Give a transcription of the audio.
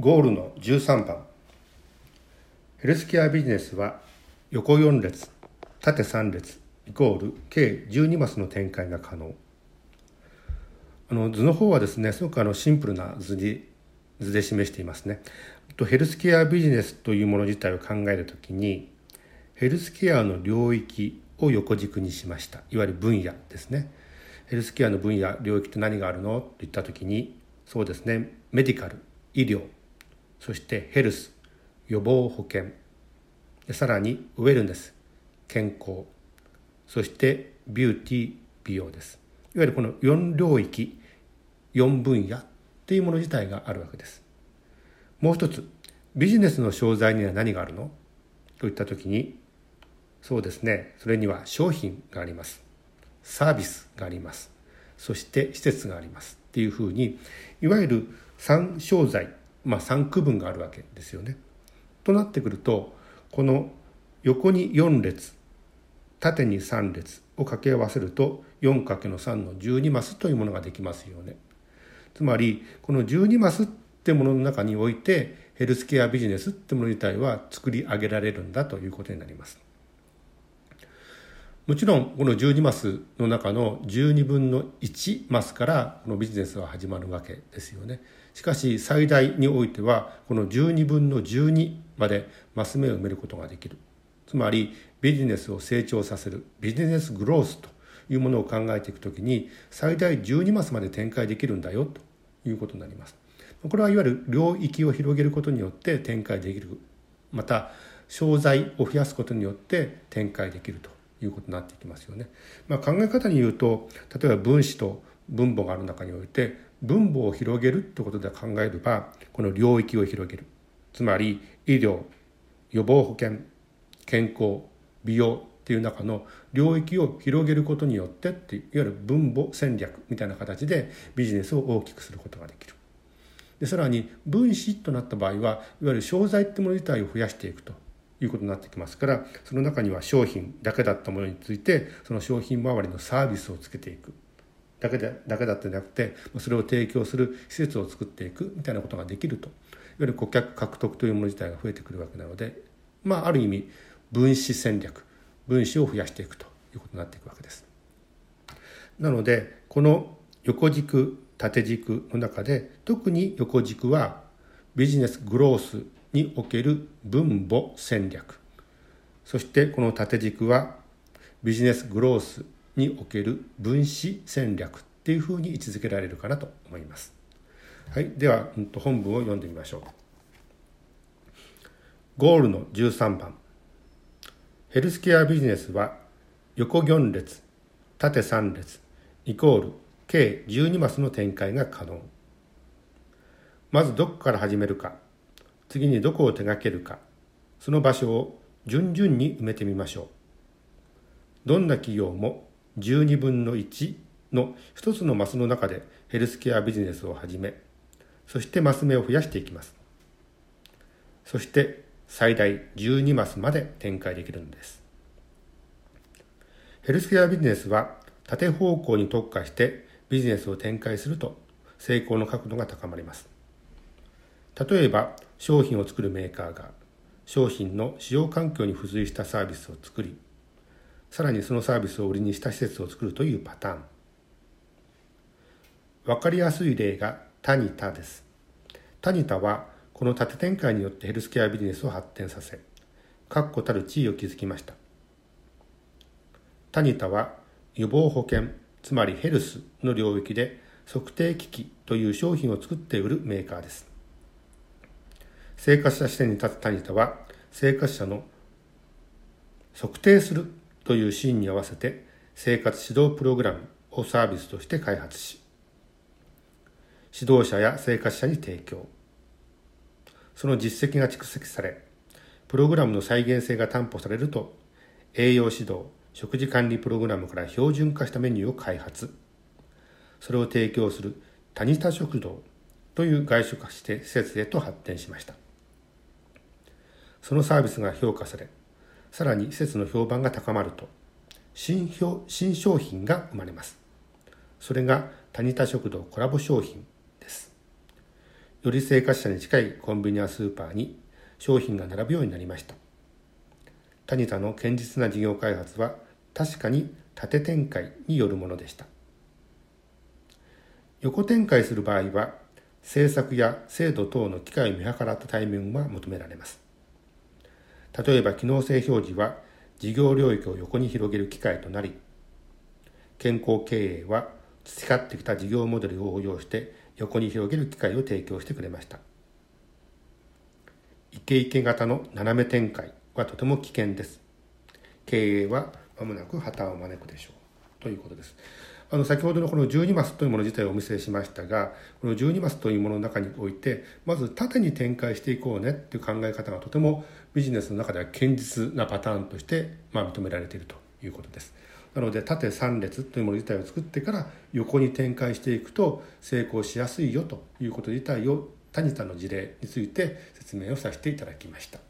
ゴールの13番。ヘルスケアビジネスは横4列縦3列イコール計12マスの展開が可能。あの図の方はですねすごくあのシンプルな図に図で示していますね。とヘルスケアビジネスというもの自体を考えるときにヘルスケアの領域を横軸にしました。いわゆる分野ですね。ヘルスケアの分野領域って何があるの？といった時にそうですねメディカル医療そしてヘルス予防保険。さらにウェルネス健康。そしてビューティー美容です。いわゆるこの4領域4分野っていうもの自体があるわけです。もう一つビジネスの商材には何があるの？といった時にそうですね。それには商品があります。サービスがあります。そして施設があります。っていうふうにいわゆる3商材まあ、3区分があるわけですよね。となってくるとこの横に4列縦に3列を掛け合わせると 4×3 の12マスというものができますよね。つまりこの12マスってものの中においてヘルスケアビジネスってもの自体は作り上げられるんだということになります。もちろんこの12マスの中の12分の1マスからこのビジネスは始まるわけですよね。しかし最大においてはこの12分の12までマス目を埋めることができる。つまりビジネスを成長させるビジネスグロースというものを考えていくときに最大12マスまで展開できるんだよということになります。これはいわゆる領域を広げることによって展開できる。また商材を増やすことによって展開できるということになってきますよね。まあ、考え方に言うと例えば分子と分母がある中において分母を広げるってことで考えればこの領域を広げるつまり医療予防保険健康美容っていう中の領域を広げることによってっていわゆる分母戦略みたいな形でビジネスを大きくすることができる。でさらに分子となった場合はいわゆる商材ってもの自体を増やしていくということになってきますからその中には商品だけだったものについてその商品周りのサービスをつけていくだけでだけだってなくてそれを提供する施設を作っていくみたいなことができるといわゆる顧客獲得というもの自体が増えてくるわけなのでまあある意味分子戦略分子を増やしていくということになっていくわけです。なのでこの横軸縦軸の中で特に横軸はビジネスグロースにおける分母戦略そしてこの縦軸はビジネスグロースにおける分子戦略っていうふうに位置づけられるかなと思います。はい、では本文を読んでみましょう。ゴールの13番。ヘルスケアビジネスは横4列縦3列イコール計12マスの展開が可能。まずどこから始めるか。次にどこを手掛けるか。その場所を順々に埋めてみましょう。どんな企業も12分の1の一つのマスの中でヘルスケアビジネスを始めそしてマス目を増やしていきます。そして最大12マスまで展開できるのです。ヘルスケアビジネスは縦方向に特化してビジネスを展開すると成功の角度が高まります。例えば商品を作るメーカーが商品の使用環境に付随したサービスを作りさらにそのサービスを売りにした施設を作るというパターン。分かりやすい例がタニタです。タニタはこの縦展開によってヘルスケアビジネスを発展させ確固たる地位を築きました。タニタは予防保険つまりヘルスの領域で測定機器という商品を作って売るメーカーです。生活者視点に立つタニタは生活者の測定するというシーンに合わせて生活指導プログラムをサービスとして開発し指導者や生活者に提供。その実績が蓄積されプログラムの再現性が担保されると栄養指導食事管理プログラムから標準化したメニューを開発。それを提供するタニタ食堂という外食して施設へと発展しました。そのサービスが評価されさらに施設の評判が高まると新新商品が生まれます。それがタニタ食堂コラボ商品です。より生活者に近いコンビニやスーパーに商品が並ぶようになりました。タニタの堅実な事業開発は確かに縦展開によるものでした。横展開する場合は政策や制度等の機会を見計らったタイミングが求められます。例えば機能性表示は事業領域を横に広げる機会となり健康経営は培ってきた事業モデルを応用して横に広げる機会を提供してくれました。イケイケ型の斜め展開はとても危険です。経営はまもなく破綻を招くでしょう。ということです。あの先ほどのこの12マスというもの自体をお見せしましたがこの12マスというものの中においてまず縦に展開していこうねっていう考え方がとてもビジネスの中では堅実なパターンとしてまあ認められているということです。なので縦3列というもの自体を作ってから横に展開していくと成功しやすいよということ自体を谷田の事例について説明をさせていただきました。